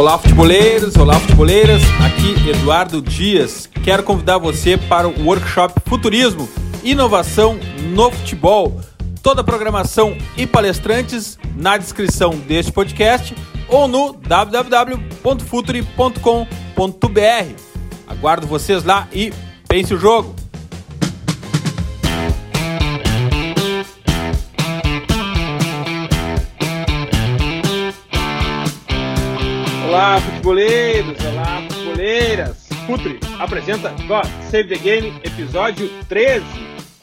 Olá, futeboleiros, olá, futeboleiras. Aqui Eduardo Dias. Quero convidar você para o workshop Futurismo, Inovação no Futebol. Toda a programação e palestrantes na descrição deste podcast ou no www.futuri.com.br. Aguardo vocês lá e pense o jogo. Olá, futeboleiros! Olá, futeboleiras! Futre apresenta God Save the Game, episódio 13.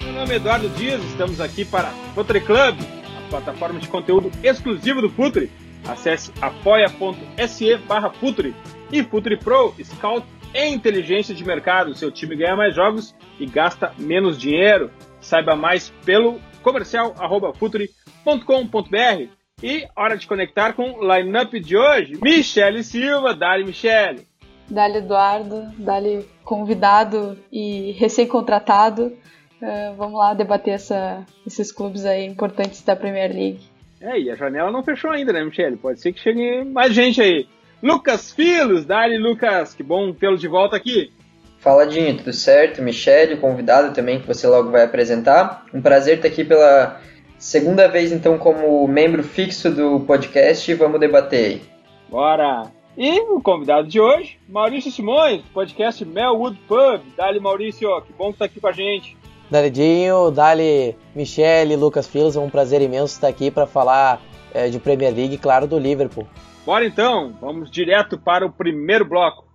Meu nome é Eduardo Dias, estamos aqui para Futre Club, a plataforma de conteúdo exclusivo do Futre. Acesse apoia.se barra Futre e Futre Pro, Scout e inteligência de mercado. Seu time ganha mais jogos e gasta menos dinheiro. Saiba mais pelo comercial arroba futre.com.br. E hora de conectar com o line-up de hoje. Michele Silva, Dali Michele. Dali Eduardo, Dali convidado e recém-contratado. Uh, vamos lá debater essa, esses clubes aí importantes da Premier League. É, e a janela não fechou ainda, né, Michele? Pode ser que chegue mais gente aí. Lucas Filos, Dali Lucas, que bom tê-lo de volta aqui. Fala, Dinho, tudo certo? Michele, convidado também que você logo vai apresentar. Um prazer estar aqui pela Segunda vez, então, como membro fixo do podcast, vamos debater aí. Bora! E o convidado de hoje, Maurício Simões, podcast Melwood Pub. Dali, Maurício, que bom que tá aqui com a gente. Dali Dinho, Dali Michele, Lucas Filos, é um prazer imenso estar aqui para falar é, de Premier League claro, do Liverpool. Bora então, vamos direto para o primeiro bloco.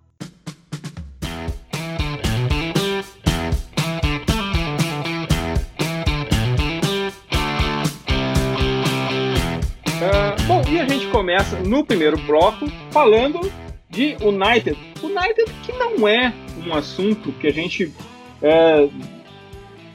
Começa no primeiro bloco falando de United. United que não é um assunto que a gente é,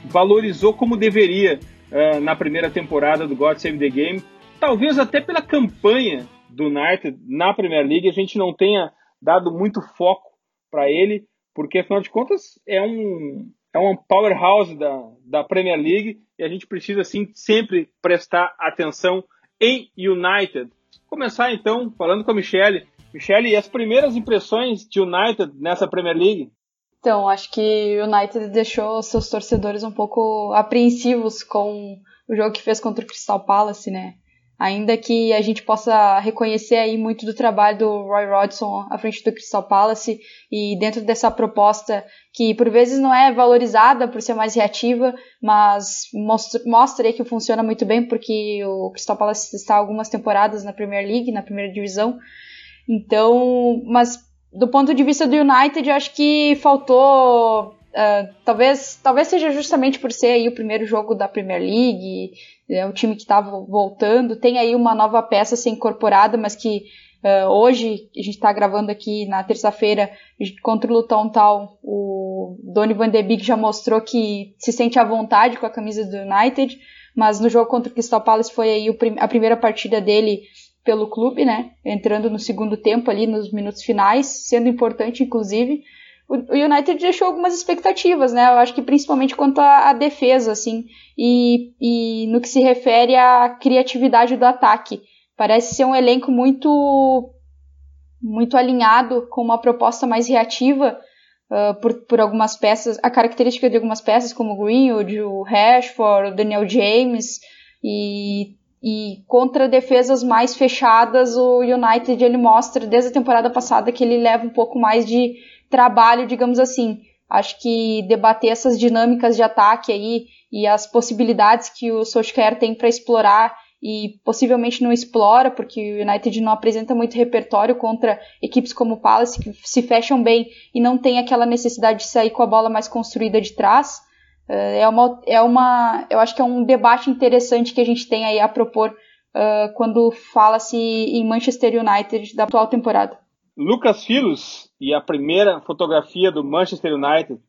valorizou como deveria é, na primeira temporada do God Save the Game. Talvez até pela campanha do United na Premier League a gente não tenha dado muito foco para ele, porque afinal de contas é um é uma powerhouse da, da Premier League e a gente precisa assim sempre prestar atenção em United. Começar então falando com a Michelle. Michelle, e as primeiras impressões de United nessa Premier League? Então, acho que o United deixou seus torcedores um pouco apreensivos com o jogo que fez contra o Crystal Palace, né? Ainda que a gente possa reconhecer aí muito do trabalho do Roy Rodson à frente do Crystal Palace e dentro dessa proposta que por vezes não é valorizada por ser mais reativa, mas mostra, aí que funciona muito bem porque o Crystal Palace está algumas temporadas na Premier League, na primeira divisão. Então, mas do ponto de vista do United, eu acho que faltou Uh, talvez, talvez seja justamente por ser aí o primeiro jogo da Premier League, é o time que estava voltando, tem aí uma nova peça ser incorporada, mas que uh, hoje, a gente está gravando aqui na terça-feira contra o Luton Town, o Donny van de Beek já mostrou que se sente à vontade com a camisa do United, mas no jogo contra o Crystal Palace foi aí a primeira partida dele pelo clube, né, entrando no segundo tempo ali, nos minutos finais, sendo importante inclusive, o United deixou algumas expectativas, né? Eu acho que principalmente quanto à, defesa, assim, e, e no que se refere à criatividade do ataque. Parece ser um elenco muito muito alinhado com uma proposta mais reativa uh, por, por algumas peças, a característica de algumas peças como o Greenwood, o Rashford, o Daniel James e, e contra defesas mais fechadas o United ele mostra desde a temporada passada que ele leva um pouco mais de trabalho, digamos assim. Acho que debater essas dinâmicas de ataque aí e as possibilidades que o Solskjaer tem para explorar e possivelmente não explora, porque o United não apresenta muito repertório contra equipes como o Palace, que se fecham bem e não tem aquela necessidade de sair com a bola mais construída de trás. É uma, é uma, eu acho que é um debate interessante que a gente tem aí a propor uh, quando fala-se em Manchester United da atual temporada. Lucas Filos e a primeira fotografia do Manchester United.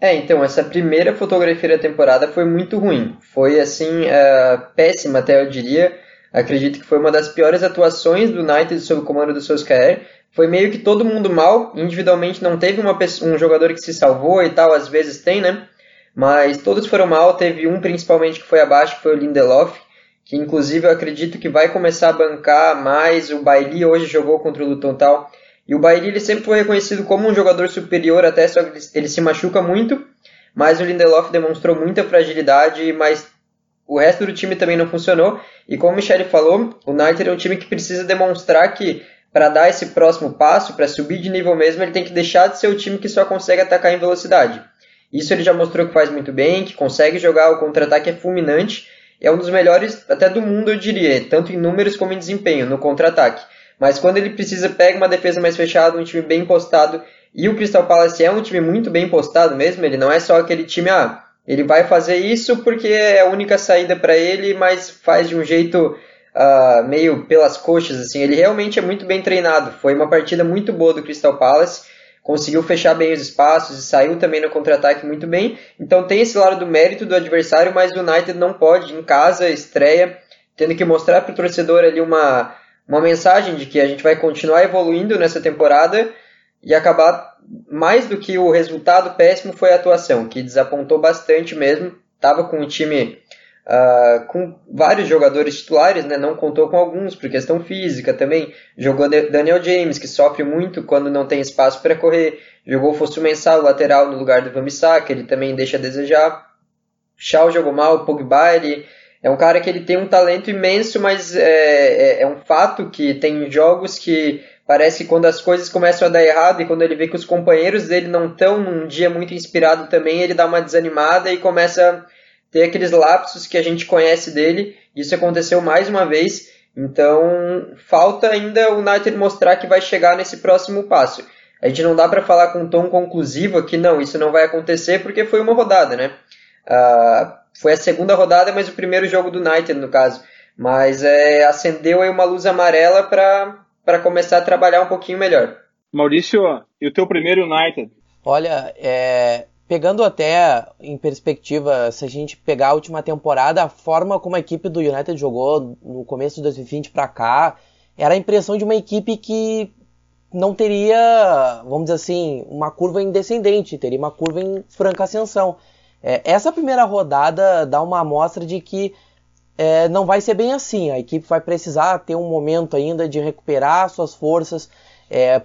É, então, essa primeira fotografia da temporada foi muito ruim. Foi, assim, uh, péssima até eu diria. Acredito que foi uma das piores atuações do United sob o comando do Solskjaer. Foi meio que todo mundo mal. Individualmente não teve uma pessoa, um jogador que se salvou e tal, às vezes tem, né? Mas todos foram mal. Teve um principalmente que foi abaixo, que foi o Lindelof. Que inclusive eu acredito que vai começar a bancar mais. O Bailey hoje jogou contra o Luton Tal E o Bailly ele sempre foi reconhecido como um jogador superior, até só que ele, se machuca muito, mas o Lindelof demonstrou muita fragilidade, mas o resto do time também não funcionou. E como o Michele falou, o United é um time que precisa demonstrar que para dar esse próximo passo, para subir de nível mesmo, ele tem que deixar de ser o time que só consegue atacar em velocidade. Isso ele já mostrou que faz muito bem, que consegue jogar, o contra-ataque é fulminante, é um dos melhores até do mundo, eu diria, tanto em números como em desempenho no contra-ataque. Mas quando ele precisa, pega uma defesa mais fechada, um time bem postado, e o Crystal Palace é um time muito bem postado mesmo, ele não é só aquele time, ah, ele vai fazer isso porque é a única saída para ele, mas faz de um jeito uh, meio pelas coxas, assim. Ele realmente é muito bem treinado. Foi uma partida muito boa do Crystal Palace. Conseguiu fechar bem os espaços e saiu também no contra-ataque muito bem. Então tem esse lado do mérito do adversário, mas o United não pode, em casa, estreia, tendo que mostrar para o torcedor ali uma, uma mensagem de que a gente vai continuar evoluindo nessa temporada e acabar mais do que o resultado péssimo foi a atuação, que desapontou bastante mesmo. Estava com um time uh, com vários jogadores titulares, né? não contou com alguns por questão física também. Jogou Daniel James, que sofre muito quando não tem espaço para correr. Jogou Fosso Mensal, lateral, no lugar do Van que ele também deixa a desejar. Shaw jogou mal, Pogba, ele é um cara que ele tem um talento imenso, mas é, é, é um fato que tem jogos que Parece que quando as coisas começam a dar errado e quando ele vê que os companheiros dele não estão num dia muito inspirado também, ele dá uma desanimada e começa ter aqueles lapsos que a gente conhece dele. Isso aconteceu mais uma vez. Então, falta ainda o United mostrar que vai chegar nesse próximo passo. A gente não dá para falar com um tom conclusivo que não, isso não vai acontecer porque foi uma rodada, né? Uh, foi a segunda rodada, mas o primeiro jogo do United, no caso. Mas é, acendeu aí uma luz amarela para para começar a trabalhar um pouquinho melhor. Maurício, e o teu primeiro United? Olha, é, pegando até em perspectiva, se a gente pegar a última temporada, a forma como a equipe do United jogou no começo de 2020 para cá, era a impressão de uma equipe que não teria, vamos dizer assim, uma curva em descendente, teria uma curva em franca ascensão. É, essa primeira rodada dá uma amostra de que é, não vai ser bem assim. A equipe vai precisar ter um momento ainda de recuperar suas forças. É,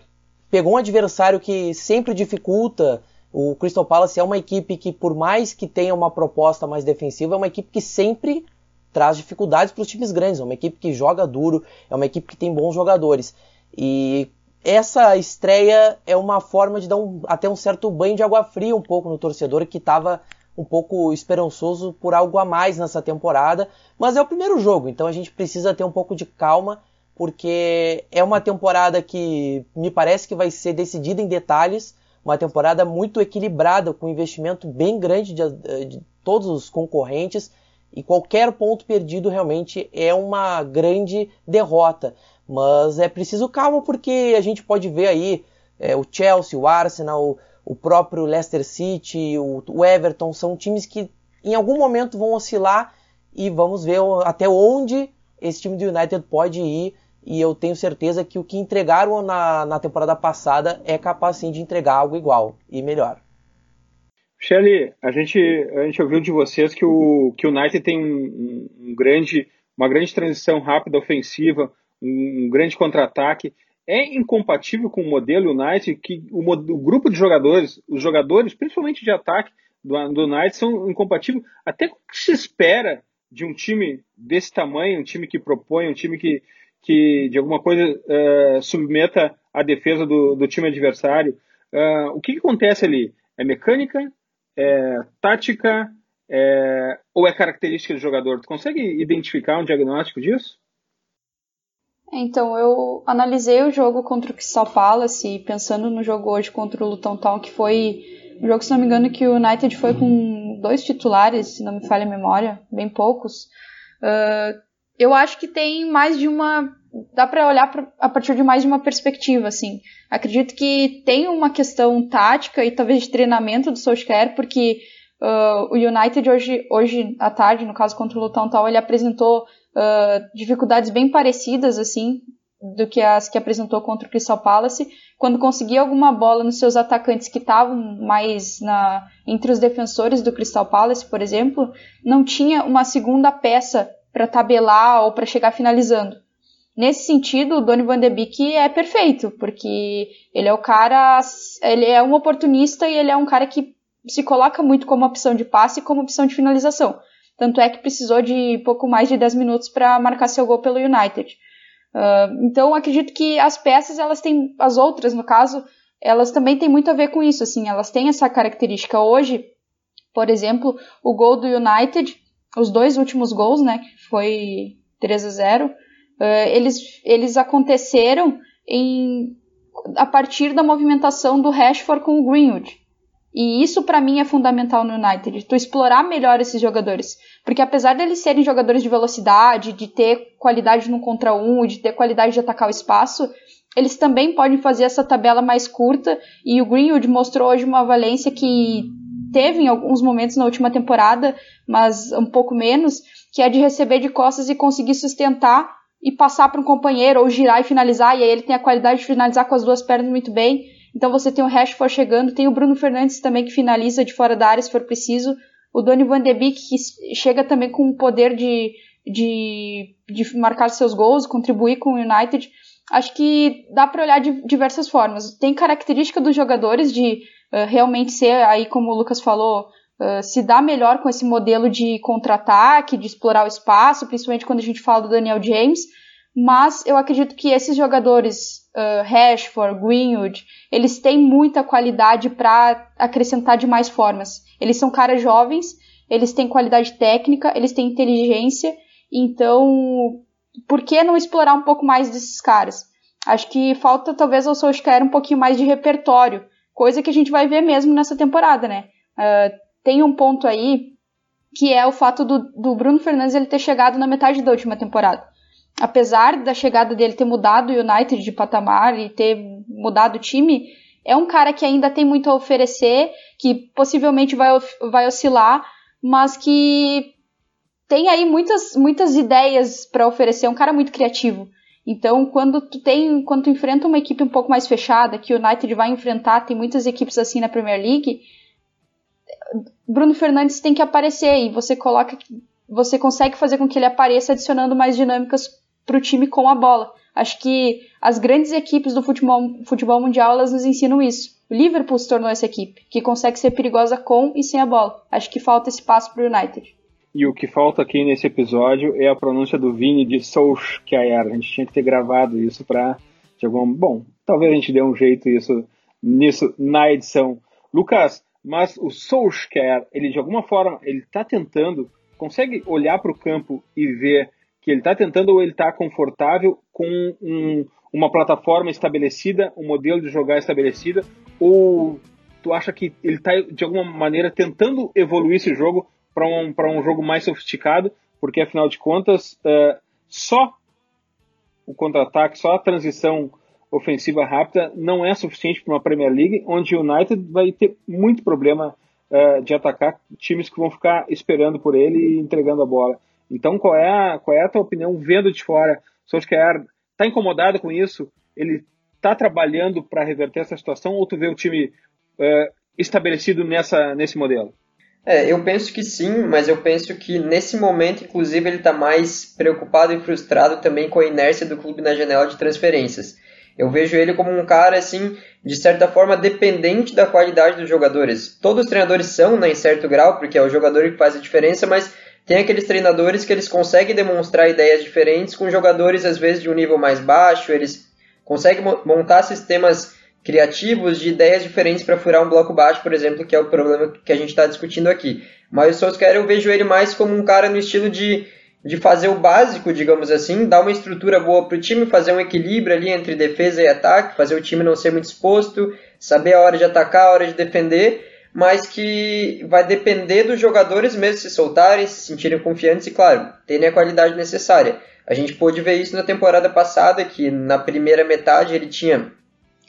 pegou um adversário que sempre dificulta. O Crystal Palace é uma equipe que, por mais que tenha uma proposta mais defensiva, é uma equipe que sempre traz dificuldades para os times grandes. É uma equipe que joga duro, é uma equipe que tem bons jogadores. E essa estreia é uma forma de dar um, até um certo banho de água fria um pouco no torcedor que estava um pouco esperançoso por algo a mais nessa temporada, mas é o primeiro jogo, então a gente precisa ter um pouco de calma, porque é uma temporada que me parece que vai ser decidida em detalhes, uma temporada muito equilibrada, com investimento bem grande de, de todos os concorrentes, e qualquer ponto perdido realmente é uma grande derrota. Mas é preciso calma porque a gente pode ver aí é, o Chelsea, o Arsenal, o próprio Leicester City, o, o Everton, são times que em algum momento vão oscilar e vamos ver até onde esse time do United pode ir. E eu tenho certeza que o que entregaram na, na temporada passada é capaz sim de entregar algo igual e melhor. Shelly, a gente, a gente ouviu de vocês que o, que o United tem um, um grande, uma grande transição rápida ofensiva, um, um grande contra-ataque é incompatível com o modelo United, que o, o, grupo de jogadores, os jogadores, principalmente de ataque do, do United, são incompatíveis até o que se espera de um time desse tamanho, um time que propõe, um time que, que de alguma coisa uh, submeta a defesa do, do time adversário. Uh, o que, que, acontece ali? É mecânica? É tática? É, ou é característica do jogador? Tu consegue identificar um diagnóstico disso? Então, eu analisei o jogo contra o Crystal Palace, pensando no jogo hoje contra o Luton Town, que foi um jogo, se não me engano, que o United foi com dois titulares, se não me falha a memória, bem poucos. Uh, eu acho que tem mais de uma. Dá para olhar pra, a partir de mais de uma perspectiva, assim. Acredito que tem uma questão tática e talvez de treinamento do Solskjaer, porque uh, o United hoje, hoje à tarde, no caso contra o Luton Town, ele apresentou uh, dificuldades bem parecidas, assim, do que as que apresentou contra o Crystal Palace, quando conseguia alguma bola nos seus atacantes que estavam mais na, entre os defensores do Crystal Palace, por exemplo, não tinha uma segunda peça para tabelar ou para chegar finalizando. nesse sentido, o Donny van de Beek é perfeito, porque ele é o cara, ele é um oportunista e ele é um cara que se coloca muito como opção de passe e como opção de finalização. Tanto é que precisou de pouco mais de 10 minutos para marcar seu gol pelo United. Uh, então acredito que as peças, elas têm, as outras no caso, elas também têm muito a ver com isso, assim, elas têm essa característica. Hoje, por exemplo, o gol do United, os dois últimos gols, né, que foi 3 a 0, uh, eles, eles aconteceram em, a partir da movimentação do Rashford com o Greenwood. E isso para mim é fundamental no United, tu explorar melhor esses jogadores, porque apesar deles serem jogadores de velocidade, de ter qualidade no contra um, de ter qualidade de atacar o espaço, eles também podem fazer essa tabela mais curta e o Greenwood mostrou hoje uma valência que teve em alguns momentos na última temporada, mas um pouco menos, que é de receber de costas e conseguir sustentar e passar para um companheiro ou girar e finalizar, e aí ele tem a qualidade de finalizar com as duas pernas muito bem. Então você tem o Rashford chegando, tem o Bruno Fernandes também que finaliza de fora da área se for preciso, o Donny van de Beek que chega também com o poder de, de, de marcar seus gols, contribuir com o United. Acho que dá para olhar de diversas formas. Tem característica dos jogadores de uh, realmente ser, aí como o Lucas falou, uh, se dar melhor com esse modelo de contra-ataque, de explorar o espaço, principalmente quando a gente fala do Daniel James. Mas eu acredito que esses jogadores uh, Rashford, Greenwood, eles têm muita qualidade para acrescentar de mais formas. Eles são caras jovens, eles têm qualidade técnica, eles têm inteligência, então por que não explorar um pouco mais desses caras? Acho que falta talvez ao Solskjaer um pouquinho mais de repertório, coisa que a gente vai ver mesmo nessa temporada, né? Uh, tem um ponto aí que é o fato do, do Bruno Fernandes ele ter chegado na metade da última temporada apesar da chegada dele ter mudado o United de patamar e ter mudado o time, é um cara que ainda tem muito a oferecer, que possivelmente vai, vai oscilar, mas que tem aí muitas, muitas ideias para oferecer, é um cara muito criativo. Então, quando tu tem, quando tu enfrenta uma equipe um pouco mais fechada, que o United vai enfrentar, tem muitas equipes assim na Premier League, Bruno Fernandes tem que aparecer e você coloca, você consegue fazer com que ele apareça adicionando mais dinâmicas para o time com a bola. Acho que as grandes equipes do futebol, futebol mundial elas nos ensinam isso. O Liverpool se tornou essa equipe, que consegue ser perigosa com e sem a bola. Acho que falta esse passo para o United. E o que falta aqui nesse episódio é a pronúncia do Vini de Solskjaer. A gente tinha que ter gravado isso para algum bom, talvez a gente dê um jeito isso nisso na edição. Lucas, mas o Solskjaer, ele de alguma forma, ele está tentando, consegue olhar para o campo e ver que ele está tentando ou ele está confortável com um, uma plataforma estabelecida, um modelo de jogar estabelecida, ou tu acha que ele está de alguma maneira tentando evoluir esse jogo para um, um jogo mais sofisticado, porque afinal de contas uh, só o contra-ataque, só a transição ofensiva rápida não é suficiente para uma Premier League, onde o United vai ter muito problema uh, de atacar times que vão ficar esperando por ele e entregando a bola. Então, qual é a, qual é a tua opinião vendo de fora? Solskjaer está incomodado com isso? Ele está trabalhando para reverter essa situação ou tu vê o time uh, estabelecido nessa, nesse modelo? É, eu penso que sim, mas eu penso que nesse momento, inclusive, ele está mais preocupado e frustrado também com a inércia do clube na janela de transferências. Eu vejo ele como um cara, assim, de certa forma, dependente da qualidade dos jogadores. Todos os treinadores são, né, em certo grau, porque é o jogador que faz a diferença, mas tem aqueles treinadores que eles conseguem demonstrar ideias diferentes com jogadores às vezes de um nível mais baixo, eles conseguem montar sistemas criativos de ideias diferentes para furar um bloco baixo, por exemplo, que é o problema que a gente está discutindo aqui. Mas o Solskjaer eu vejo ele mais como um cara no estilo de, de fazer o básico, digamos assim, dar uma estrutura boa para o time, fazer um equilíbrio ali entre defesa e ataque, fazer o time não ser muito exposto, saber a hora de atacar, a hora de defender, mas que vai depender dos jogadores mesmo se soltarem, se sentirem confiantes e, claro, terem a qualidade necessária. A gente pôde ver isso na temporada passada, que na primeira metade ele tinha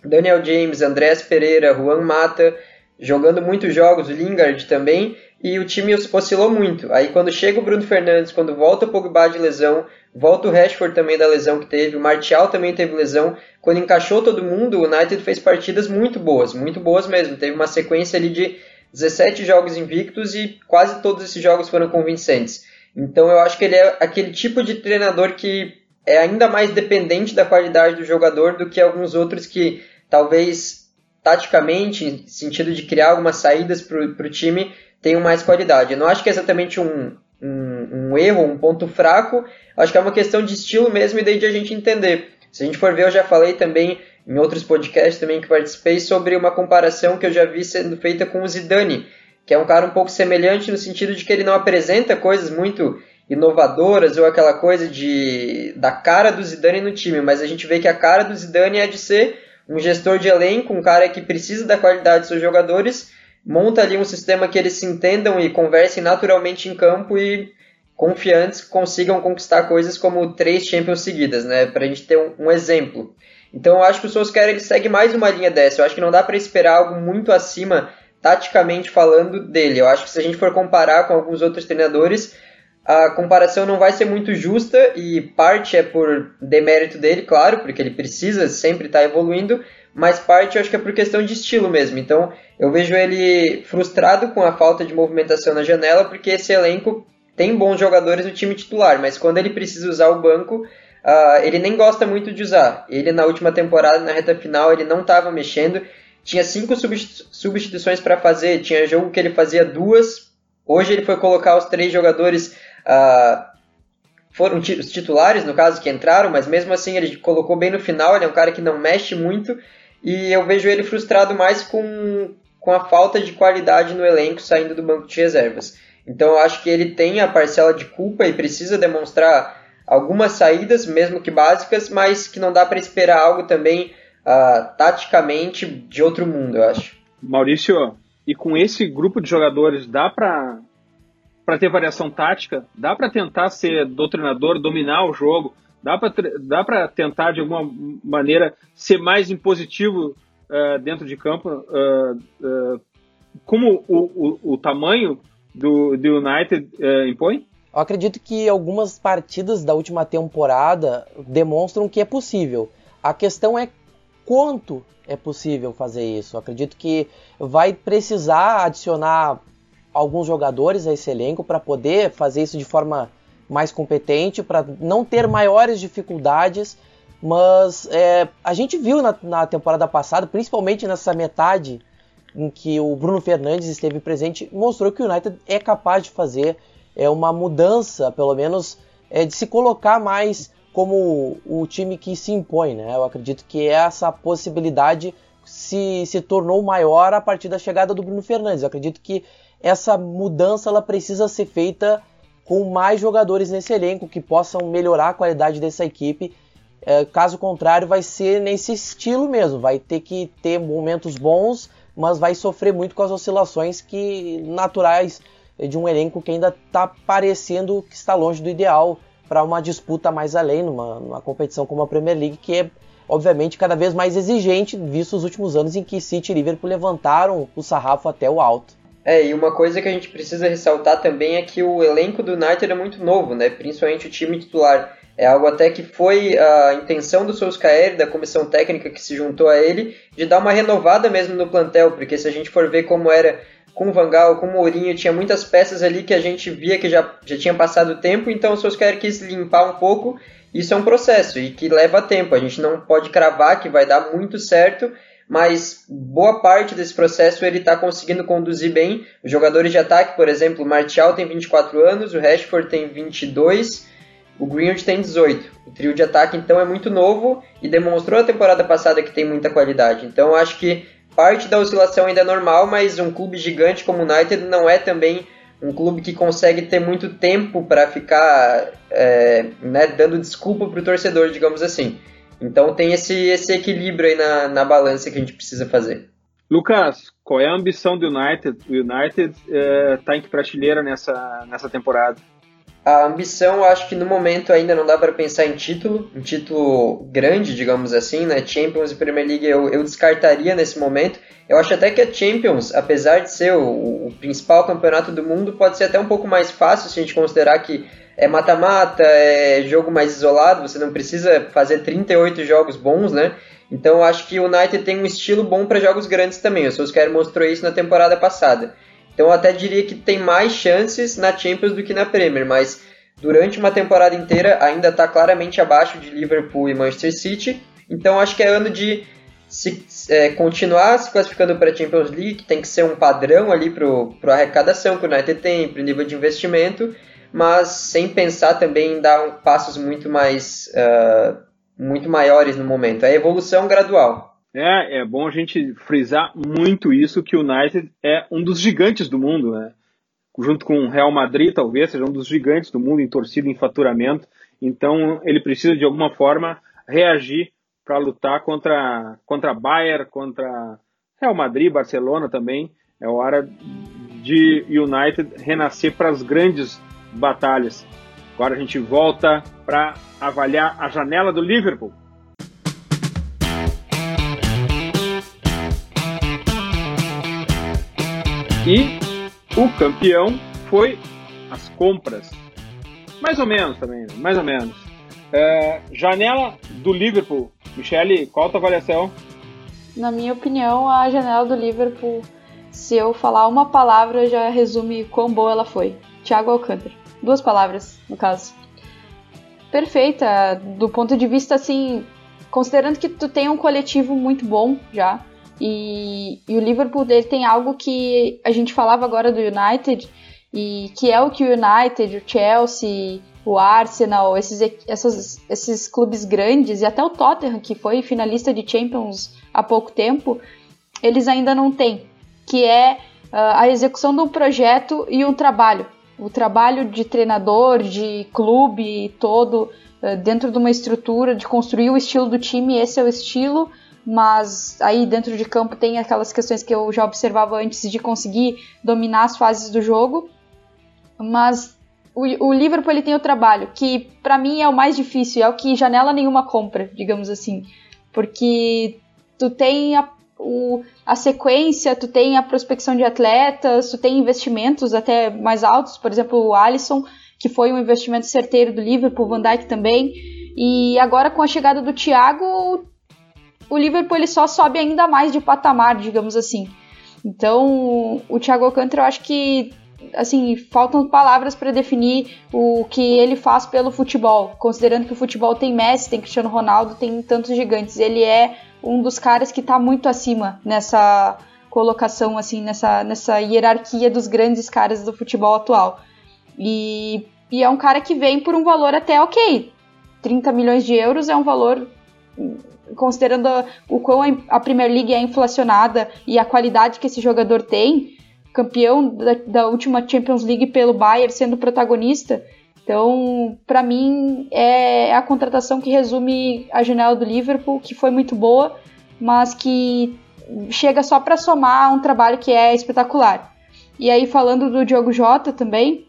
Daniel James, Andrés Pereira, Juan Mata, jogando muitos jogos, Lingard também, e o time oscilou muito. Aí quando chega o Bruno Fernandes, quando volta o Pogba de lesão, volta o Rashford também da lesão que teve, o Martial também teve lesão. Quando encaixou todo mundo, o United fez partidas muito boas, muito boas mesmo. Teve uma sequência ali de 17 jogos invictos e quase todos esses jogos foram convincentes. Então eu acho que ele é aquele tipo de treinador que é ainda mais dependente da qualidade do jogador do que alguns outros que talvez taticamente, sentido de criar algumas saídas para o time, tenham mais qualidade. Eu não acho que é exatamente um, um, um erro, um ponto fraco, acho que é uma questão de estilo mesmo e daí de a gente entender. Se a gente for ver, eu já falei também em outros podcasts também que participei sobre uma comparação que eu já vi sendo feita com o Zidane, que é um cara um pouco semelhante no sentido de que ele não apresenta coisas muito inovadoras ou aquela coisa de da cara do Zidane no time, mas a gente vê que a cara do Zidane é de ser um gestor de elenco, um cara que precisa da qualidade dos seus jogadores, monta ali um sistema que eles se entendam e conversem naturalmente em campo e confiantes consigam conquistar coisas como três Champions seguidas, né? Para a gente ter um, um, exemplo. Então eu acho que o Solskjaer ele segue mais uma linha dessa. Eu acho que não dá para esperar algo muito acima taticamente falando dele. Eu acho que se a gente for comparar com alguns outros treinadores, a comparação não vai ser muito justa e parte é por demérito dele, claro, porque ele precisa sempre estar tá evoluindo, mas parte eu acho que é por questão de estilo mesmo. Então eu vejo ele frustrado com a falta de movimentação na janela, porque esse elenco tem bons jogadores no time titular, mas quando ele precisa usar o banco, uh, ele nem gosta muito de usar. Ele na última temporada, na reta final, ele não estava mexendo. Tinha cinco substituições para fazer, tinha jogo que ele fazia duas. Hoje ele foi colocar os três jogadores Uh, foram os titulares, no caso, que entraram, mas mesmo assim ele colocou bem no final. Ele é um cara que não mexe muito e eu vejo ele frustrado mais com, com a falta de qualidade no elenco saindo do banco de reservas. Então eu acho que ele tem a parcela de culpa e precisa demonstrar algumas saídas, mesmo que básicas, mas que não dá para esperar algo também uh, taticamente de outro mundo, eu acho. Maurício, e com esse grupo de jogadores dá para para ter variação tática, dá para tentar ser doutrinador, dominar o jogo, dá para tentar de alguma maneira ser mais impositivo uh, dentro de campo, uh, uh, como o, o, o, tamanho do, do United impõe? Eu acredito que algumas partidas da última temporada demonstram que é possível. A questão é quanto é possível fazer isso. Eu acredito que vai precisar adicionar alguns jogadores a esse elenco para poder fazer isso de forma mais competente, para não ter maiores dificuldades. Mas é, a gente viu na, na, temporada passada, principalmente nessa metade em que o Bruno Fernandes esteve presente, mostrou que o United é capaz de fazer é, uma mudança, pelo menos, é, de se colocar mais como o time que se impõe. Né? Eu acredito que essa possibilidade se, se tornou maior a partir da chegada do Bruno Fernandes. Eu acredito que essa mudança ela precisa ser feita com mais jogadores nesse elenco que possam melhorar a qualidade dessa equipe. É, caso contrário, vai ser nesse estilo mesmo. Vai ter que ter momentos bons, mas vai sofrer muito com as oscilações que naturais de um elenco que ainda está parecendo que está longe do ideal para uma disputa mais além, numa, numa competição como a Premier League, que é obviamente cada vez mais exigente, visto os últimos anos em que City e Liverpool levantaram o sarrafo até o alto. É, e uma coisa que a gente precisa ressaltar também é que o elenco do United é muito novo, né? Principalmente o time titular. É algo até que foi a intenção do Solskjaer, da comissão técnica que se juntou a ele, de dar uma renovada mesmo no plantel, porque se a gente for ver como era com o Vangal, com o Mourinho, tinha muitas peças ali que a gente via que já, já tinha passado tempo, então o Solskjaer quis limpar um pouco. Isso é um processo e que leva tempo. A gente não pode cravar que vai dar muito certo, mas boa parte desse processo ele está conseguindo conduzir bem. Os jogadores de ataque, por exemplo, o Martial tem 24 anos, o Rashford tem 22, o Greenwood tem 18. O trio de ataque então é muito novo e demonstrou a temporada passada que tem muita qualidade. Então acho que parte da oscilação ainda é normal, mas um clube gigante como o United não é também um clube que consegue ter muito tempo para ficar é, né, dando desculpa para o torcedor, digamos assim. Então tem esse, esse equilíbrio aí na, na balança que a gente precisa fazer. Lucas, qual é a ambição do United? O United está é, em que prateleira nessa, nessa temporada? A ambição, acho que no momento ainda não dá para pensar em título, um título grande, digamos assim, né? Champions e Premier League eu, eu descartaria nesse momento. Eu acho até que a Champions, apesar de ser o, o principal campeonato do mundo, pode ser até um pouco mais fácil se a gente considerar que é mata-mata, é jogo mais isolado, você não precisa fazer 38 jogos bons, né? Então acho que o United tem um estilo bom para jogos grandes também. O Solskjaer mostrou isso na temporada passada. Então eu até diria que tem mais chances na Champions do que na Premier, mas durante uma temporada inteira ainda está claramente abaixo de Liverpool e Manchester City. Então acho que é ano de se, é, continuar se classificando para a Champions League, tem que ser um padrão ali para a arrecadação que o United tem, para o nível de investimento, mas sem pensar também em dar passos muito mais uh, muito maiores no momento. É evolução gradual. É, é bom a gente frisar muito isso que o United é um dos gigantes do mundo, né? junto com o Real Madrid, talvez seja um dos gigantes do mundo em torcida em faturamento. Então, ele precisa de alguma forma reagir para lutar contra contra Bayern, contra Real Madrid, Barcelona também. É hora de United renascer para as grandes batalhas. Agora a gente volta para avaliar a janela do Liverpool. E o campeão foi as compras. Mais ou menos também, mais ou menos. É, janela do Liverpool. Michele, qual a tua avaliação? Na minha opinião, a janela do Liverpool, se eu falar uma palavra, já resume quão boa ela foi. Thiago Alcântara. Duas palavras, no caso. Perfeita, do ponto de vista assim, considerando que tu tem um coletivo muito bom já, e, e, o Liverpool dele tem algo que a gente falava agora do United, e que é o que o United, o Chelsea, o Arsenal, esses, esses, esses clubes grandes, e até o Tottenham, que foi finalista de Champions há pouco tempo, eles ainda não têm, que é uh, a execução de um projeto e um trabalho. O trabalho de treinador, de clube todo, uh, dentro de uma estrutura, de construir o estilo do time, esse é o estilo, mas aí dentro de campo tem aquelas questões que eu já observava antes de conseguir dominar as fases do jogo. Mas o, o Liverpool ele tem o trabalho, que para mim é o mais difícil, é o que janela nenhuma compra, digamos assim. Porque tu tem a, o, a sequência, tu tem a prospecção de atletas, tu tem investimentos até mais altos, por exemplo, o Alisson, que foi um investimento certeiro do Liverpool, o Van Dijk também. E agora com a chegada do Thiago, o Liverpool ele só sobe ainda mais de patamar, digamos assim. Então, o Thiago Alcântara, eu acho que assim, faltam palavras para definir o que ele faz pelo futebol, considerando que o futebol tem Messi, tem Cristiano Ronaldo, tem tantos gigantes. Ele é um dos caras que está muito acima nessa colocação, assim, nessa, nessa hierarquia dos grandes caras do futebol atual. E, e é um cara que vem por um valor até ok. 30 milhões de euros é um valor considerando o quão a Premier League é inflacionada e a qualidade que esse jogador tem, campeão da, da última Champions League pelo Bayern, sendo protagonista. Então, para mim, é a contratação que resume a janela do Liverpool, que foi muito boa, mas que chega só para somar um trabalho que é espetacular. E aí, falando do Diogo Jota também,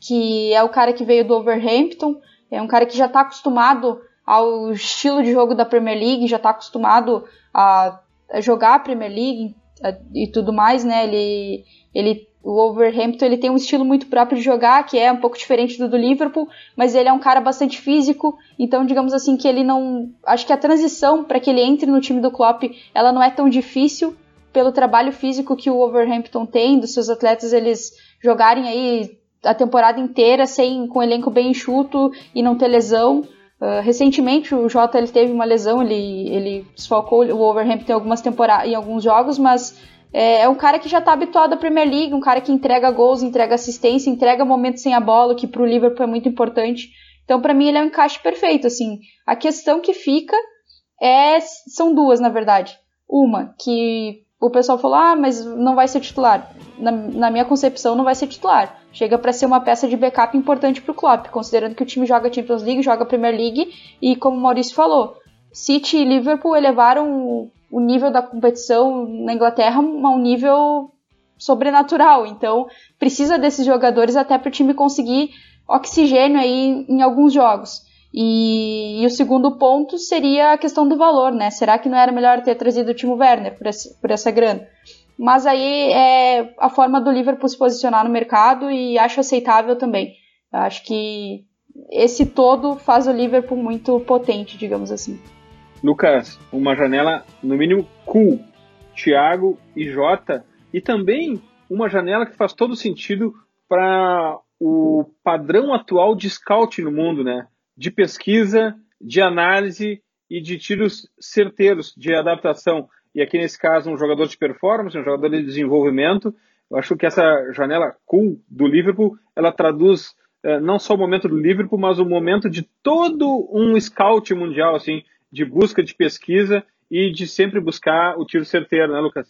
que é o cara que veio do Overhampton, é um cara que já está acostumado ao estilo de jogo da Premier League, já está acostumado a, jogar a Premier League e tudo mais, né? Ele, ele, o Wolverhampton ele tem um estilo muito próprio de jogar, que é um pouco diferente do do Liverpool, mas ele é um cara bastante físico, então digamos assim que ele não, acho que a transição para que ele entre no time do Klopp, ela não é tão difícil pelo trabalho físico que o Wolverhampton tem, dos seus atletas eles jogarem aí a temporada inteira sem com o elenco bem enxuto e não ter lesão. Ah, recentemente o Jota ele teve uma lesão, ele, ele desfalcou o Wolverhampton em algumas temporadas, em alguns jogos, mas é, é, um cara que já está habituado à Premier League, um cara que entrega gols, entrega assistência, entrega momentos sem a bola, que para o Liverpool é muito importante. Então, para mim, ele é um encaixe perfeito. Assim, a questão que fica é são duas, na verdade. Uma que o pessoal falou, ah, mas não vai ser titular. Na, na minha concepção, não vai ser titular chega para ser uma peça de backup importante para o Klopp, considerando que o time joga Champions League, joga Premier League e, como o Maurício falou, City e Liverpool elevaram o nível da competição na Inglaterra a um nível sobrenatural. Então, precisa desses jogadores até para o time conseguir oxigênio aí em alguns jogos. E, e, o segundo ponto seria a questão do valor, né? Será que não era melhor ter trazido o Timo Werner por, esse, por essa grana? Mas aí é a forma do Liverpool se posicionar no mercado e acho aceitável também. acho que esse todo faz o Liverpool muito potente, digamos assim. Lucas, uma janela no mínimo cool, Thiago e Jota, e também uma janela que faz todo sentido para o padrão atual de scout no mundo, né? De pesquisa, de análise e de tiros certeiros de adaptação. E aqui nesse caso um jogador de performance, um jogador de desenvolvimento. Eu acho que essa janela cool do Liverpool, ela traduz é, não só o momento do Liverpool, mas o momento de todo um scout mundial, assim, de busca de pesquisa e de sempre buscar o tiro certeiro, né, Lucas?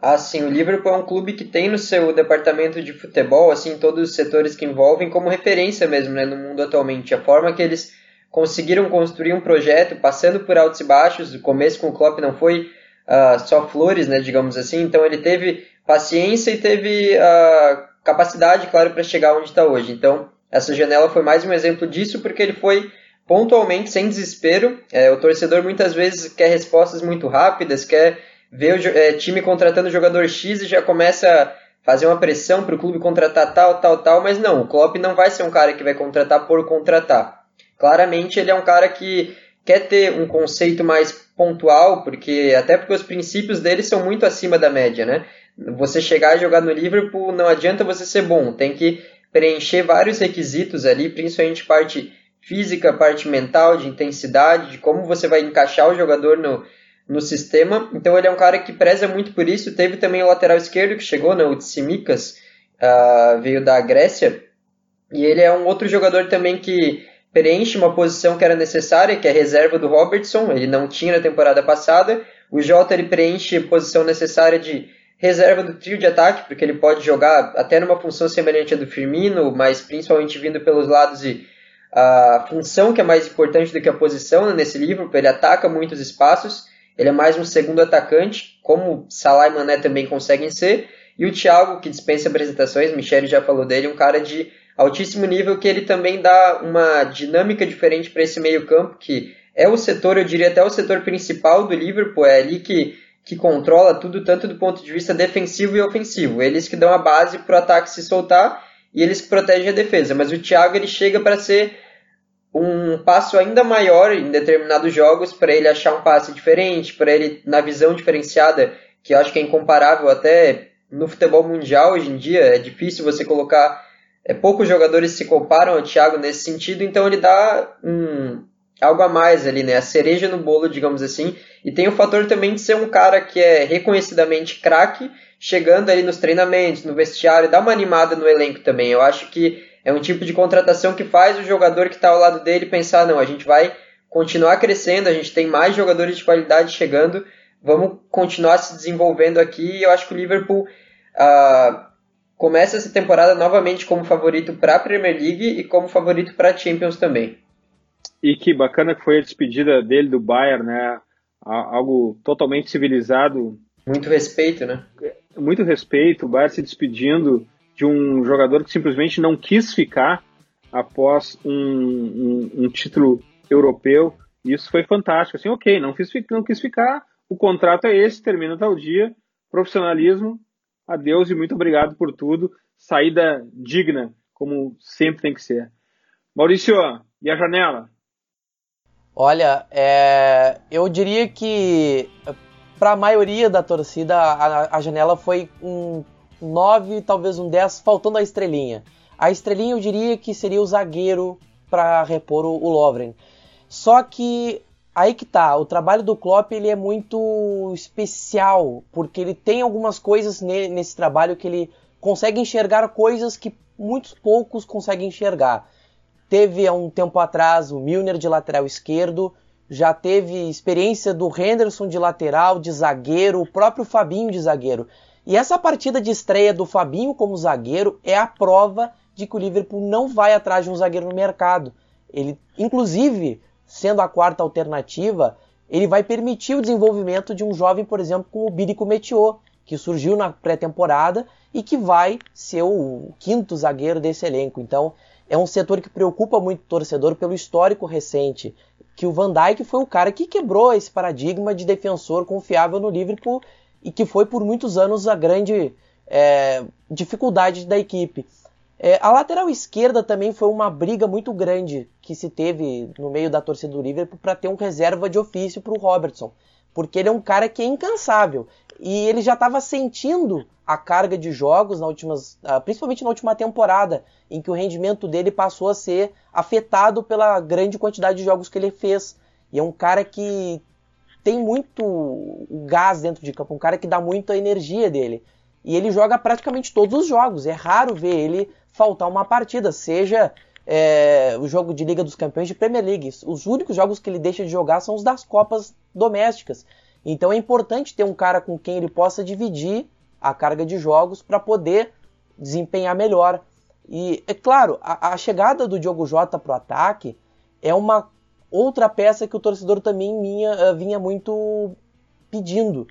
Ah, sim, o Liverpool é um clube que tem no seu departamento de futebol, assim, todos os setores que envolvem como referência mesmo, né, no mundo atualmente. A forma que eles conseguiram construir um projeto, passando por altos e baixos, o começo com o Klopp não foi uh, só flores, né, digamos assim, então ele teve paciência e teve uh, capacidade, claro, para chegar onde está hoje. Então, essa janela foi mais um exemplo disso, porque ele foi pontualmente, sem desespero. É, o torcedor muitas vezes quer respostas muito rápidas, quer ver o é, time contratando o jogador X e já começa a fazer uma pressão para o clube contratar tal, tal, tal, mas não, o Klopp não vai ser um cara que vai contratar por contratar. Claramente ele é um cara que quer ter um conceito mais pontual, porque até porque os princípios dele são muito acima da média, né? Você chegar a jogar no Liverpool não adianta você ser bom, tem que preencher vários requisitos ali, principalmente parte física, parte mental, de intensidade, de como você vai encaixar o jogador no, no sistema. Então ele é um cara que preza muito por isso. Teve também o lateral esquerdo que chegou, né, o Tsimikas, uh, veio da Grécia. E ele é um outro jogador também que preenche uma posição que era necessária, que é a reserva do Robertson. Ele não tinha na temporada passada. O Jota ele preenche a posição necessária de reserva do trio de ataque, porque ele pode jogar até numa função semelhante à do Firmino, mas principalmente vindo pelos lados e a função que é mais importante do que a posição né, nesse livro, ele ataca muitos espaços, ele é mais um segundo atacante, como Salah e Mané também conseguem ser, e o Thiago, que dispensa apresentações, Michele já falou dele, um cara de altíssimo nível que ele também dá uma dinâmica diferente para esse meio campo, que é o setor, eu diria até o setor principal do Liverpool, é ali que, que controla tudo, tanto do ponto de vista defensivo e ofensivo. Eles que dão a base para o ataque se soltar e eles protegem a defesa. Mas o Thiago ele chega para ser um passo ainda maior em determinados jogos para ele achar um passe diferente, para ele na visão diferenciada, que eu acho que é incomparável até no futebol mundial hoje em dia, é difícil você colocar é, poucos jogadores se comparam ao Thiago nesse sentido, então ele dá um, algo a mais ali, né? A cereja no bolo, digamos assim. E tem o fator também de ser um cara que é reconhecidamente craque, chegando ali nos treinamentos, no vestiário, dá uma animada no elenco também. Eu acho que é um tipo de contratação que faz o jogador que está ao lado dele pensar: não, a gente vai continuar crescendo, a gente tem mais jogadores de qualidade chegando, vamos continuar se desenvolvendo aqui. E eu acho que o Liverpool uh, começa essa temporada novamente como favorito para a Premier League e como favorito para a Champions também. E que bacana que foi a despedida dele do Bayern, né? Algo totalmente civilizado. Muito respeito, né? Muito respeito, o Bayern se despedindo de um jogador que simplesmente não quis ficar após um, um, um título europeu. Isso foi fantástico. Assim, ok, não, fiz, não quis ficar, o contrato é esse, termina tal dia, profissionalismo, adeus e muito obrigado por tudo. Saída digna, como sempre tem que ser. Maurício, e a janela? Olha, é, eu diria que para a maioria da torcida a, a janela foi um 9, talvez um 10, faltando a estrelinha. A estrelinha eu diria que seria o zagueiro para repor o, o Lovren. Só que aí que tá, o trabalho do Klopp ele é muito especial, porque ele tem algumas coisas nesse trabalho que ele consegue enxergar coisas que muitos poucos conseguem enxergar. Teve há um tempo atrás o Milner de lateral esquerdo, já teve experiência do Henderson de lateral, de zagueiro, o próprio Fabinho de zagueiro. E essa partida de estreia do Fabinho como zagueiro é a prova de que o Liverpool não vai atrás de um zagueiro no mercado. Ele, inclusive, sendo a quarta alternativa, ele vai permitir o desenvolvimento de um jovem, por exemplo, como o Birico Metiô, que surgiu na pré-temporada e que vai ser o quinto zagueiro desse elenco. Então, é um setor que preocupa muito o torcedor pelo histórico recente, que o Van Dijk foi o cara que quebrou esse paradigma de defensor confiável no Liverpool e que foi por muitos anos a grande é, dificuldade da equipe. É, a lateral esquerda também foi uma briga muito grande que se teve no meio da torcida do Liverpool para ter um reserva de ofício para o Robertson. Porque ele é um cara que é incansável e ele já estava sentindo a carga de jogos na últimas, ah, principalmente na última temporada, em que o rendimento dele passou a ser afetado pela grande quantidade de jogos que ele fez. E é um cara que tem muito gás dentro de campo, um cara que dá muita energia dele. E ele joga praticamente todos os jogos. É raro ver ele faltar uma partida, seja é, o jogo de Liga dos Campeões de Premier League. Os únicos jogos que ele deixa de jogar são os das Copas domésticas. Então é importante ter um cara com quem ele possa dividir a carga de jogos para poder desempenhar melhor. E é claro, a, a chegada do Diogo Jota para o ataque é uma outra peça que o torcedor também minha, uh, vinha muito pedindo.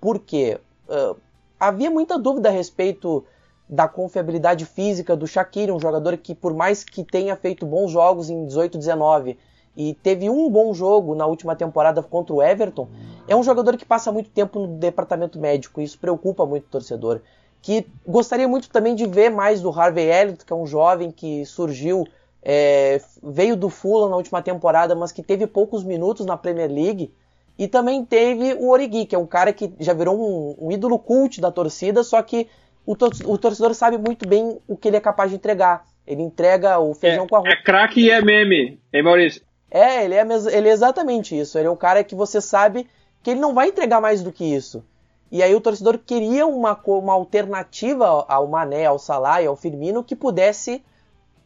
Por quê? Uh, havia muita dúvida a respeito da confiabilidade física do Shaqiri, um jogador que, por mais que tenha feito bons jogos em 18 19 e teve um bom jogo na última temporada contra o Everton, é um jogador que passa muito tempo no departamento médico e isso preocupa muito o torcedor. Que gostaria muito também de ver mais do Harvey Elliott, que é um jovem que surgiu, é, veio do Fulham na última temporada, mas que teve poucos minutos na Premier League. E também teve o Origi, que é um cara que já virou um, um ídolo cult da torcida, só que o, tor o, torcedor sabe muito bem o que ele é capaz de entregar. Ele entrega o feijão é, com arroz. É craque e é meme, hein, Maurício? É, ele é, ele é exatamente isso. Ele é um cara que você sabe que ele não vai entregar mais do que isso. E aí o torcedor queria uma, uma alternativa ao Mané, ao Salah e ao Firmino que pudesse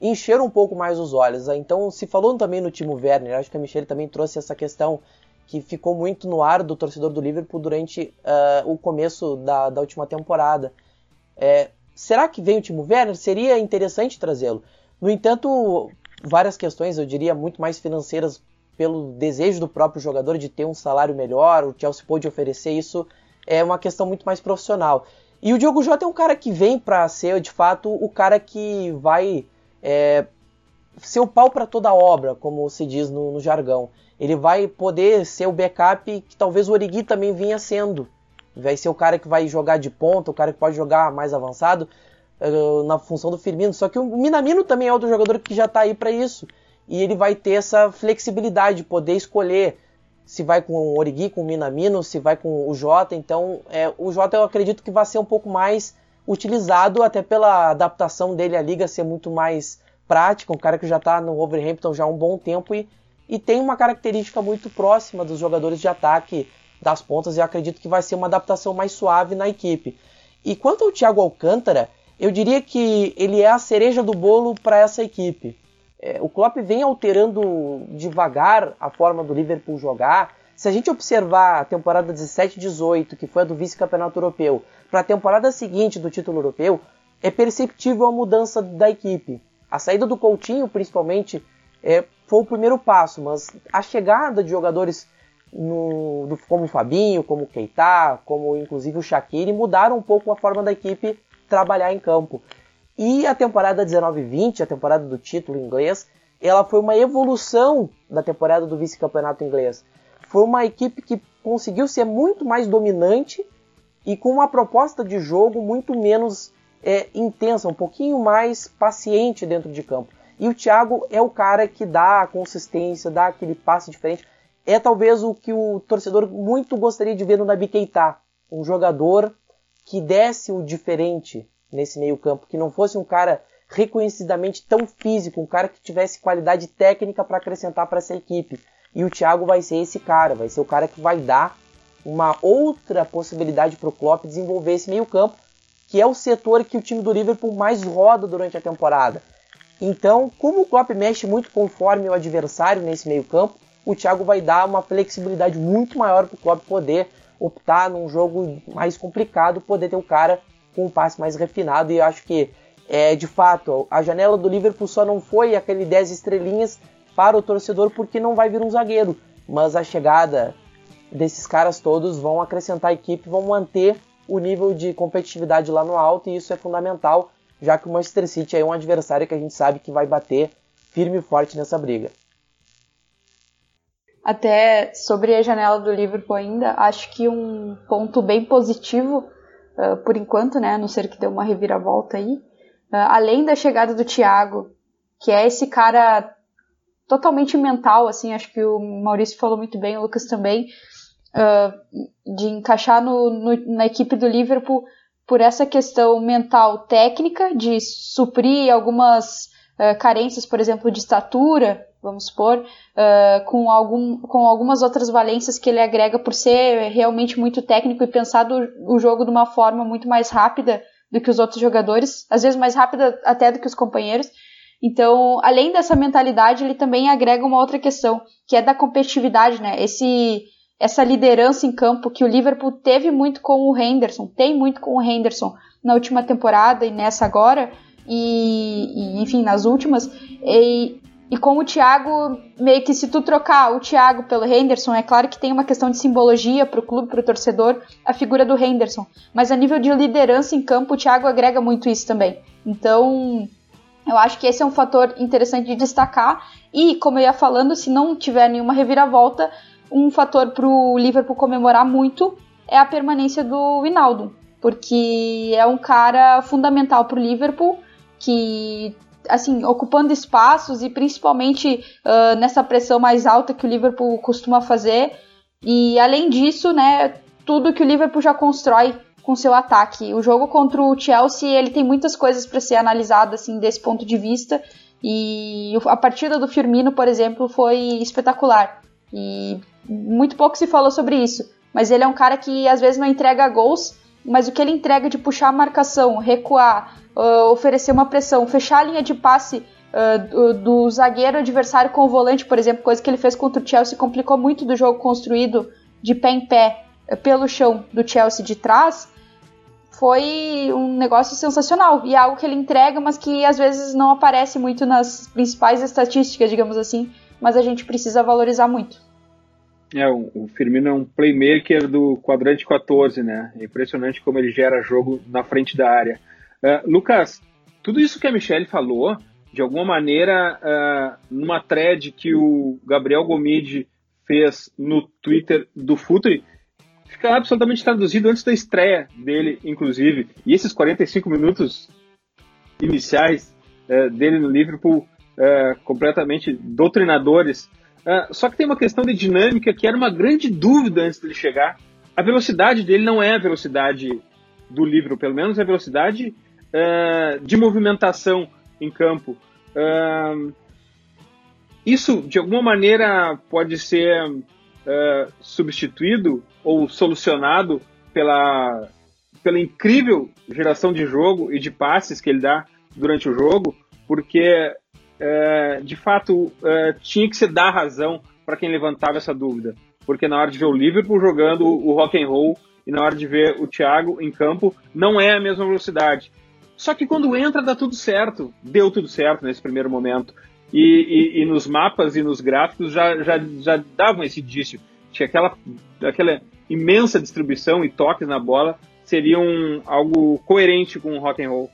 encher um pouco mais os olhos. Então se falou também no Timo Werner, acho que a Michelle também trouxe essa questão que ficou muito no ar do torcedor do Liverpool durante uh, o começo da, da última temporada. É, será que vem o Timo Werner? Seria interessante trazê-lo. No entanto, várias questões, eu diria, muito mais financeiras pelo desejo do próprio jogador de ter um salário melhor, o Chelsea pôde oferecer isso, é uma questão muito mais profissional. E o Diogo Jota é um cara que vem para ser, de fato, o cara que vai é, ser o pau para toda a obra, como se diz no, no, jargão. Ele vai poder ser o backup que talvez o Origi também vinha sendo. Vai ser o cara que vai jogar de ponta, o cara que pode jogar mais avançado uh, na função do Firmino. Só que o Minamino também é outro jogador que já está aí para isso e ele vai ter essa flexibilidade de poder escolher se vai com o Origi, com o Minamino, se vai com o Jota. Então, é, o Jota eu acredito que vai ser um pouco mais utilizado, até pela adaptação dele à liga ser muito mais prática. Um cara que já está no Wolverhampton já há um bom tempo e, e tem uma característica muito próxima dos jogadores de ataque das pontas. E acredito que vai ser uma adaptação mais suave na equipe. E quanto ao Thiago Alcântara, eu diria que ele é a cereja do bolo para essa equipe é, o Klopp vem alterando devagar a forma do Liverpool jogar. Se a gente observar a temporada 17-18, que foi a do vice-campeonato europeu, para a temporada seguinte do título europeu, é perceptível a mudança da equipe. A saída do Coutinho, principalmente, é, foi o primeiro passo, mas a chegada de jogadores no, como o Fabinho, como o Keita, como inclusive o Shaqiri, mudaram um pouco a forma da equipe trabalhar em campo. E a temporada 19-20, a temporada do título inglês, ela foi uma evolução da temporada do vice-campeonato inglês. Foi uma equipe que conseguiu ser muito mais dominante e com uma proposta de jogo muito menos é, intensa, um pouquinho mais paciente dentro de campo. E o Thiago é o cara que dá a consistência, dá aquele passe diferente. É talvez o que o torcedor muito gostaria de ver no Nabi Keita, um jogador que desse o diferente nesse meio-campo, que não fosse um cara reconhecidamente tão físico, um cara que tivesse qualidade técnica para acrescentar para essa equipe. E o Thiago vai ser esse cara, vai ser o cara que vai dar uma outra possibilidade para o Klopp desenvolver esse meio-campo, que é o setor que o time do Liverpool mais roda durante a temporada. Então, como o Klopp mexe muito conforme o adversário nesse meio-campo, o Thiago vai dar uma flexibilidade muito maior para o Klopp poder optar num jogo mais complicado, poder ter o cara com um passe mais refinado e eu acho que é, de fato a janela do Liverpool só não foi aquele 10 estrelinhas para o torcedor porque não vai vir um zagueiro, mas a chegada desses caras todos vão acrescentar a equipe, vão manter o nível de competitividade lá no alto e isso é fundamental, já que o Manchester City é um adversário que a gente sabe que vai bater firme e forte nessa briga. Até sobre a janela do Liverpool ainda, acho que um ponto bem positivo uh, por enquanto, né? A não ser que dê uma reviravolta aí. Uh, além da chegada do Thiago, que é esse cara totalmente mental, assim, acho que o Maurício falou muito bem, o Lucas também. uh, de encaixar no, no, na equipe do Liverpool por essa questão mental técnica, de suprir algumas uh, carências, por exemplo, de estatura, vamos supor, uh, com, algum, com algumas outras valências que ele agrega por ser realmente muito técnico e pensar o jogo de uma forma muito mais rápida do que os outros jogadores, às vezes mais rápida até do que os companheiros. Então, além dessa mentalidade, ele também agrega uma outra questão, que é da competitividade, né? Esse essa liderança em campo que o Liverpool teve muito com o Henderson, tem muito com o Henderson na última temporada e nessa agora, e, e enfim, nas últimas. E, e com o Thiago, meio que se tu trocar o Thiago pelo Henderson, é claro que tem uma questão de simbologia para o clube, para o torcedor, a figura do Henderson. Mas a nível de liderança em campo, o Thiago agrega muito isso também. Então, eu acho que esse é um fator interessante de destacar. E, como eu ia falando, se não tiver nenhuma reviravolta, um fator para o Liverpool comemorar muito é a permanência do Winaldo, porque é um cara fundamental para o Liverpool que assim ocupando espaços e principalmente uh, nessa pressão mais alta que o Liverpool costuma fazer e além disso, né, tudo que o Liverpool já constrói com seu ataque. O jogo contra o Chelsea ele tem muitas coisas para ser analisado assim desse ponto de vista e a partida do Firmino, por exemplo, foi espetacular. E muito pouco se falou sobre isso, mas ele é um cara que às vezes não entrega gols, mas o que ele entrega de puxar a marcação, recuar, uh, oferecer uma pressão, fechar a linha de passe uh, do, do, zagueiro adversário com o volante, por exemplo, coisa que ele fez contra o Chelsea, complicou muito do jogo construído de pé em pé uh, pelo chão do Chelsea de trás, foi um negócio sensacional e é algo que ele entrega, mas que às vezes não aparece muito nas principais estatísticas, digamos assim, mas a gente precisa valorizar muito. É, o Firmino é um playmaker do quadrante 14, né? É impressionante como ele gera jogo na frente da área. Uh, Lucas, tudo isso que a Michelle falou, de alguma maneira, uh, numa thread que o Gabriel Gomide fez no Twitter do Futre, fica absolutamente traduzido antes da estreia dele, inclusive. E esses 45 minutos iniciais uh, dele no Liverpool, completamente doutrinadores, Uh, só que tem uma questão de dinâmica que era uma grande dúvida antes dele chegar. A velocidade dele não é a velocidade do livro, pelo menos é a velocidade uh, de movimentação em campo. Uh, isso, de alguma maneira, pode ser substituído ou solucionado pela, pela incrível geração de jogo e de passes que ele dá durante o jogo, porque é, de fato, é, tinha que se dar razão para quem levantava essa dúvida. Porque na hora de ver o Liverpool jogando o rock and roll e na hora de ver o Thiago em campo, não é a mesma velocidade. Só que quando entra, dá tudo certo. Deu tudo certo nesse primeiro momento. E, e, e nos mapas e nos gráficos já, já, já davam esse indício. Tinha aquela, aquela imensa distribuição e toques na bola seriam algo coerente com o rock and roll.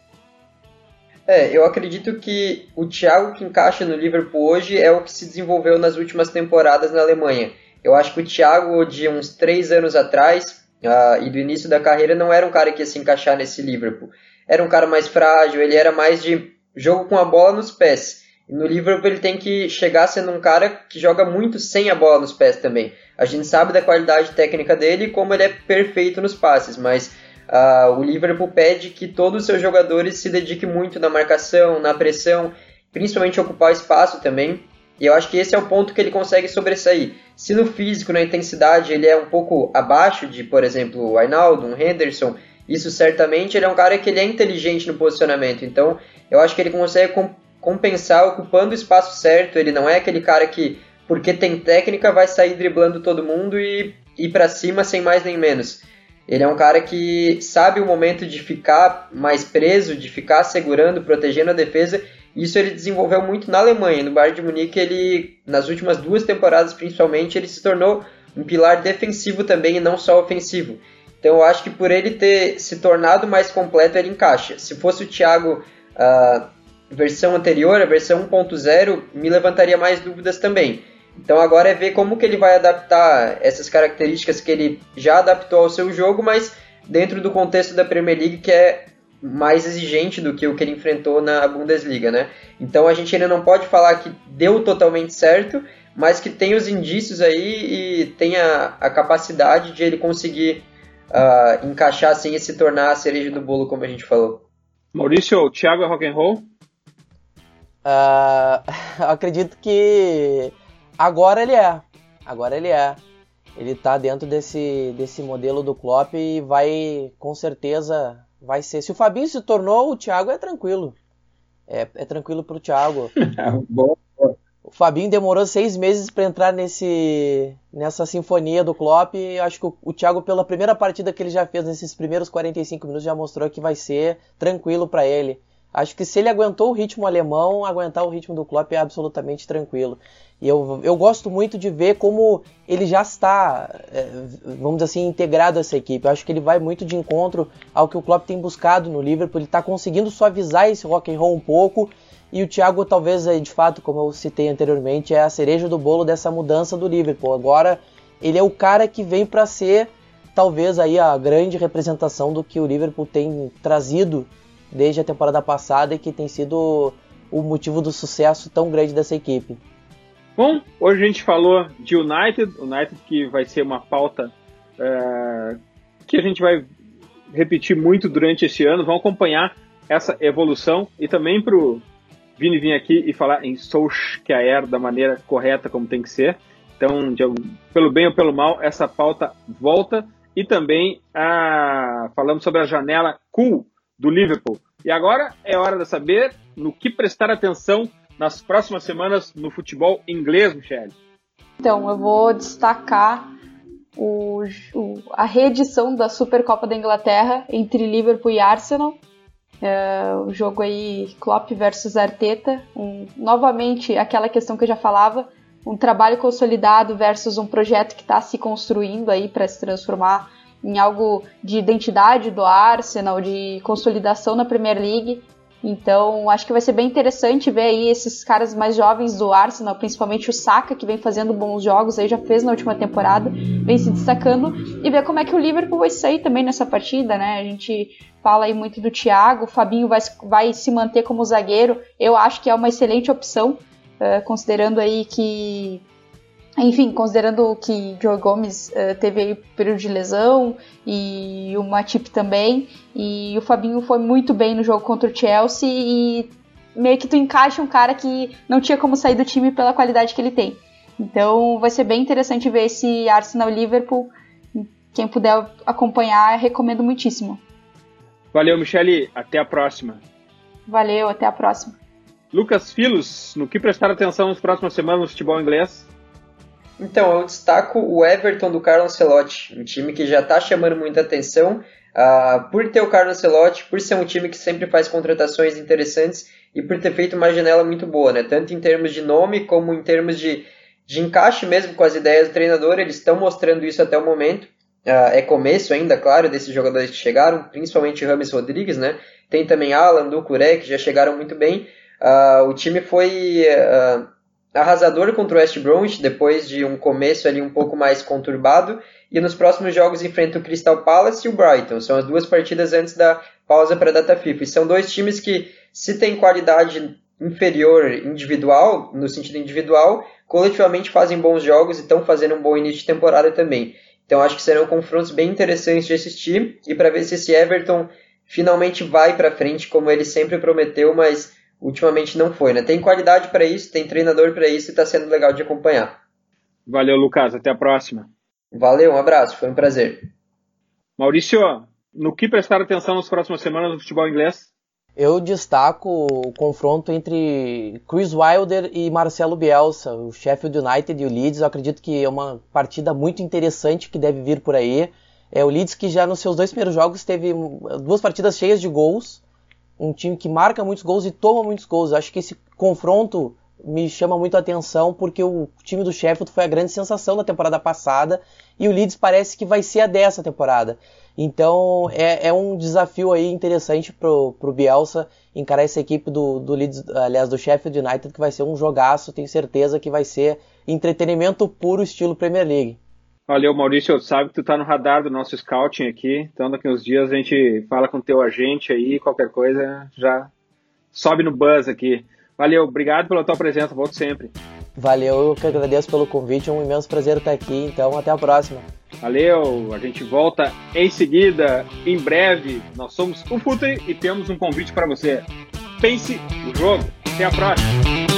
É, eu acredito que o Thiago que encaixa no Liverpool hoje é o que se desenvolveu nas últimas temporadas na Alemanha. Eu acho que o Thiago de uns três anos atrás uh, e do início da carreira não era um cara que ia se encaixar nesse Liverpool. Era um cara mais frágil, ele era mais de jogo com a bola nos pés. No Liverpool ele tem que chegar sendo um cara que joga muito sem a bola nos pés também. A gente sabe da qualidade técnica dele e como ele é perfeito nos passes, mas Uh, o Liverpool pede que todos os seus jogadores se dediquem muito na marcação, na pressão, principalmente ocupar o espaço também. E eu acho que esse é o ponto que ele consegue sobressair. Se no físico, na intensidade, ele é um pouco abaixo de, por exemplo, o Arnaldo, um Henderson, isso certamente ele é um cara que ele é inteligente no posicionamento. Então, eu acho que ele consegue com, compensar ocupando o espaço certo. Ele não é aquele cara que, porque tem técnica, vai sair driblando todo mundo e ir para cima sem mais nem menos. Ele é um cara que sabe o momento de ficar mais preso, de ficar segurando, protegendo a defesa. Isso ele desenvolveu muito na Alemanha. No Bayern de Munique, ele, nas últimas duas temporadas principalmente, ele se tornou um pilar defensivo também e não só ofensivo. Então eu acho que por ele ter se tornado mais completo, ele encaixa. Se fosse o Thiago uh, versão anterior, a versão 1.0, me levantaria mais dúvidas também. Então agora é ver como que ele vai adaptar essas características que ele já adaptou ao seu jogo, mas dentro do contexto da Premier League que é mais exigente do que o que ele enfrentou na Bundesliga, né? Então a gente ainda não pode falar que deu totalmente certo, mas que tem os indícios aí e tem a, a capacidade de ele conseguir uh, encaixar assim e se tornar a cereja do bolo, como a gente falou. Maurício, Thiago é rock and roll? Uh, acredito que agora ele é. Agora ele é. Ele tá dentro desse, desse modelo do Klopp e vai, com certeza, vai ser. Se o Fabinho se tornou, o Thiago é tranquilo. É, é tranquilo pro Thiago. Bom. O Fabinho demorou seis meses para entrar nesse, nessa sinfonia do Klopp. E acho que o, o Thiago, pela primeira partida que ele já fez nesses primeiros 45 minutos, já mostrou que vai ser tranquilo para ele. Acho que se ele aguentou o ritmo alemão, aguentar o ritmo do Klopp é absolutamente tranquilo. E eu, eu gosto muito de ver como ele já está, é, vamos dizer assim, integrado a essa equipe. Eu acho que ele vai muito de encontro ao que o Klopp tem buscado no Liverpool. Ele está conseguindo suavizar esse rock and roll um pouco. E o Thiago, talvez, de fato, como eu citei anteriormente, é a cereja do bolo dessa mudança do Liverpool. Agora, ele é o cara que vem para ser, talvez, aí a grande representação do que o Liverpool tem trazido desde a temporada passada e que tem sido o motivo do sucesso tão grande dessa equipe. Bom, hoje a gente falou de United, United que vai ser uma pauta é, que a gente vai repetir muito durante esse ano. Vamos acompanhar essa evolução e também para o Vini vir aqui e falar em Solskjaer da maneira correta como tem que ser. Então, de, pelo bem ou pelo mal, essa pauta volta e também a, falamos sobre a janela cool do Liverpool. E agora é hora de saber no que prestar atenção nas próximas semanas no futebol inglês, Michele. Então, eu vou destacar o, o, a reedição da Supercopa da Inglaterra entre Liverpool e Arsenal. É, o jogo aí Klopp versus Arteta. Um, novamente, aquela questão que eu já falava, um trabalho consolidado versus um projeto que está se construindo aí para se transformar em algo de identidade do Arsenal, de consolidação na Premier League. Então, acho que vai ser bem interessante ver aí esses caras mais jovens do Arsenal, principalmente o Saka, que vem fazendo bons jogos, aí já fez na última temporada, vem se destacando, e ver como é que o Liverpool vai sair também nessa partida, né? A gente fala aí muito do Thiago, o Fabinho vai, vai se manter como zagueiro, eu acho que é uma excelente opção, uh, considerando aí que enfim, considerando que Joe Gomes uh, teve aí período de lesão e o Matip também, e o Fabinho foi muito bem no jogo contra o Chelsea e meio que tu encaixa um cara que não tinha como sair do time pela qualidade que ele tem. Então vai ser bem interessante ver esse Arsenal Liverpool. Quem puder acompanhar, recomendo muitíssimo. Valeu, Michele. Até a próxima. Valeu, até a próxima. Lucas Filos, no que prestar atenção nas próximas semanas no futebol inglês? Então, eu destaco o Everton do Carlo Ancelotti, um time que já está chamando muita atenção uh, por ter o Carlo Ancelotti, por ser um time que sempre faz contratações interessantes e por ter feito uma janela muito boa, né? tanto em termos de nome como em termos de, de encaixe mesmo com as ideias do treinador, eles estão mostrando isso até o momento. Uh, é começo ainda, claro, desses jogadores que chegaram, principalmente Rames Rodrigues, né? Tem também Alan, Ducuré, que já chegaram muito bem. Uh, o time foi uh, arrasador contra o West Bromwich, depois de um começo ali um pouco mais conturbado, e nos próximos jogos enfrenta o Crystal Palace e o Brighton. São as duas partidas antes da pausa para a data FIFA. E são dois times que, se têm qualidade inferior individual, no sentido individual, coletivamente fazem bons jogos e estão fazendo um bom início de temporada também. Então acho que serão confrontos bem interessantes de assistir e para ver se esse Everton finalmente vai para frente como ele sempre prometeu, mas ultimamente não foi, né? Tem qualidade para isso, tem treinador para isso e está sendo legal de acompanhar. Valeu, Lucas. Até a próxima. Valeu, um abraço. Foi um prazer. Maurício, no que prestar atenção nas próximas semanas no futebol inglês? Eu destaco o confronto entre Chris Wilder e Marcelo Bielsa, o Sheffield United e o Leeds. Eu acredito que é uma partida muito interessante que deve vir por aí. É o Leeds que já nos seus dois primeiros jogos teve duas partidas cheias de gols um time que marca muitos gols e toma muitos gols. Acho que esse confronto me chama muito a atenção porque o time do Sheffield foi a grande sensação da temporada passada e o Leeds parece que vai ser a dessa temporada. Então é, é um desafio aí interessante pro, pro Bielsa encarar essa equipe do, do Leeds, aliás, do Sheffield United, que vai ser um jogaço, tenho certeza que vai ser entretenimento puro estilo Premier League. Valeu, Maurício. Sabe que tu tá no radar do nosso scouting aqui. Então, daqui uns dias a gente fala com o teu agente aí, qualquer coisa já sobe no buzz aqui. Valeu, obrigado pela tua presença. Volto sempre. Valeu, eu que agradeço pelo convite, é um imenso prazer estar aqui, então até a próxima. Valeu, a gente volta em seguida, em breve. Nós somos o Futre e temos um convite para você. Pense o jogo. Até a próxima.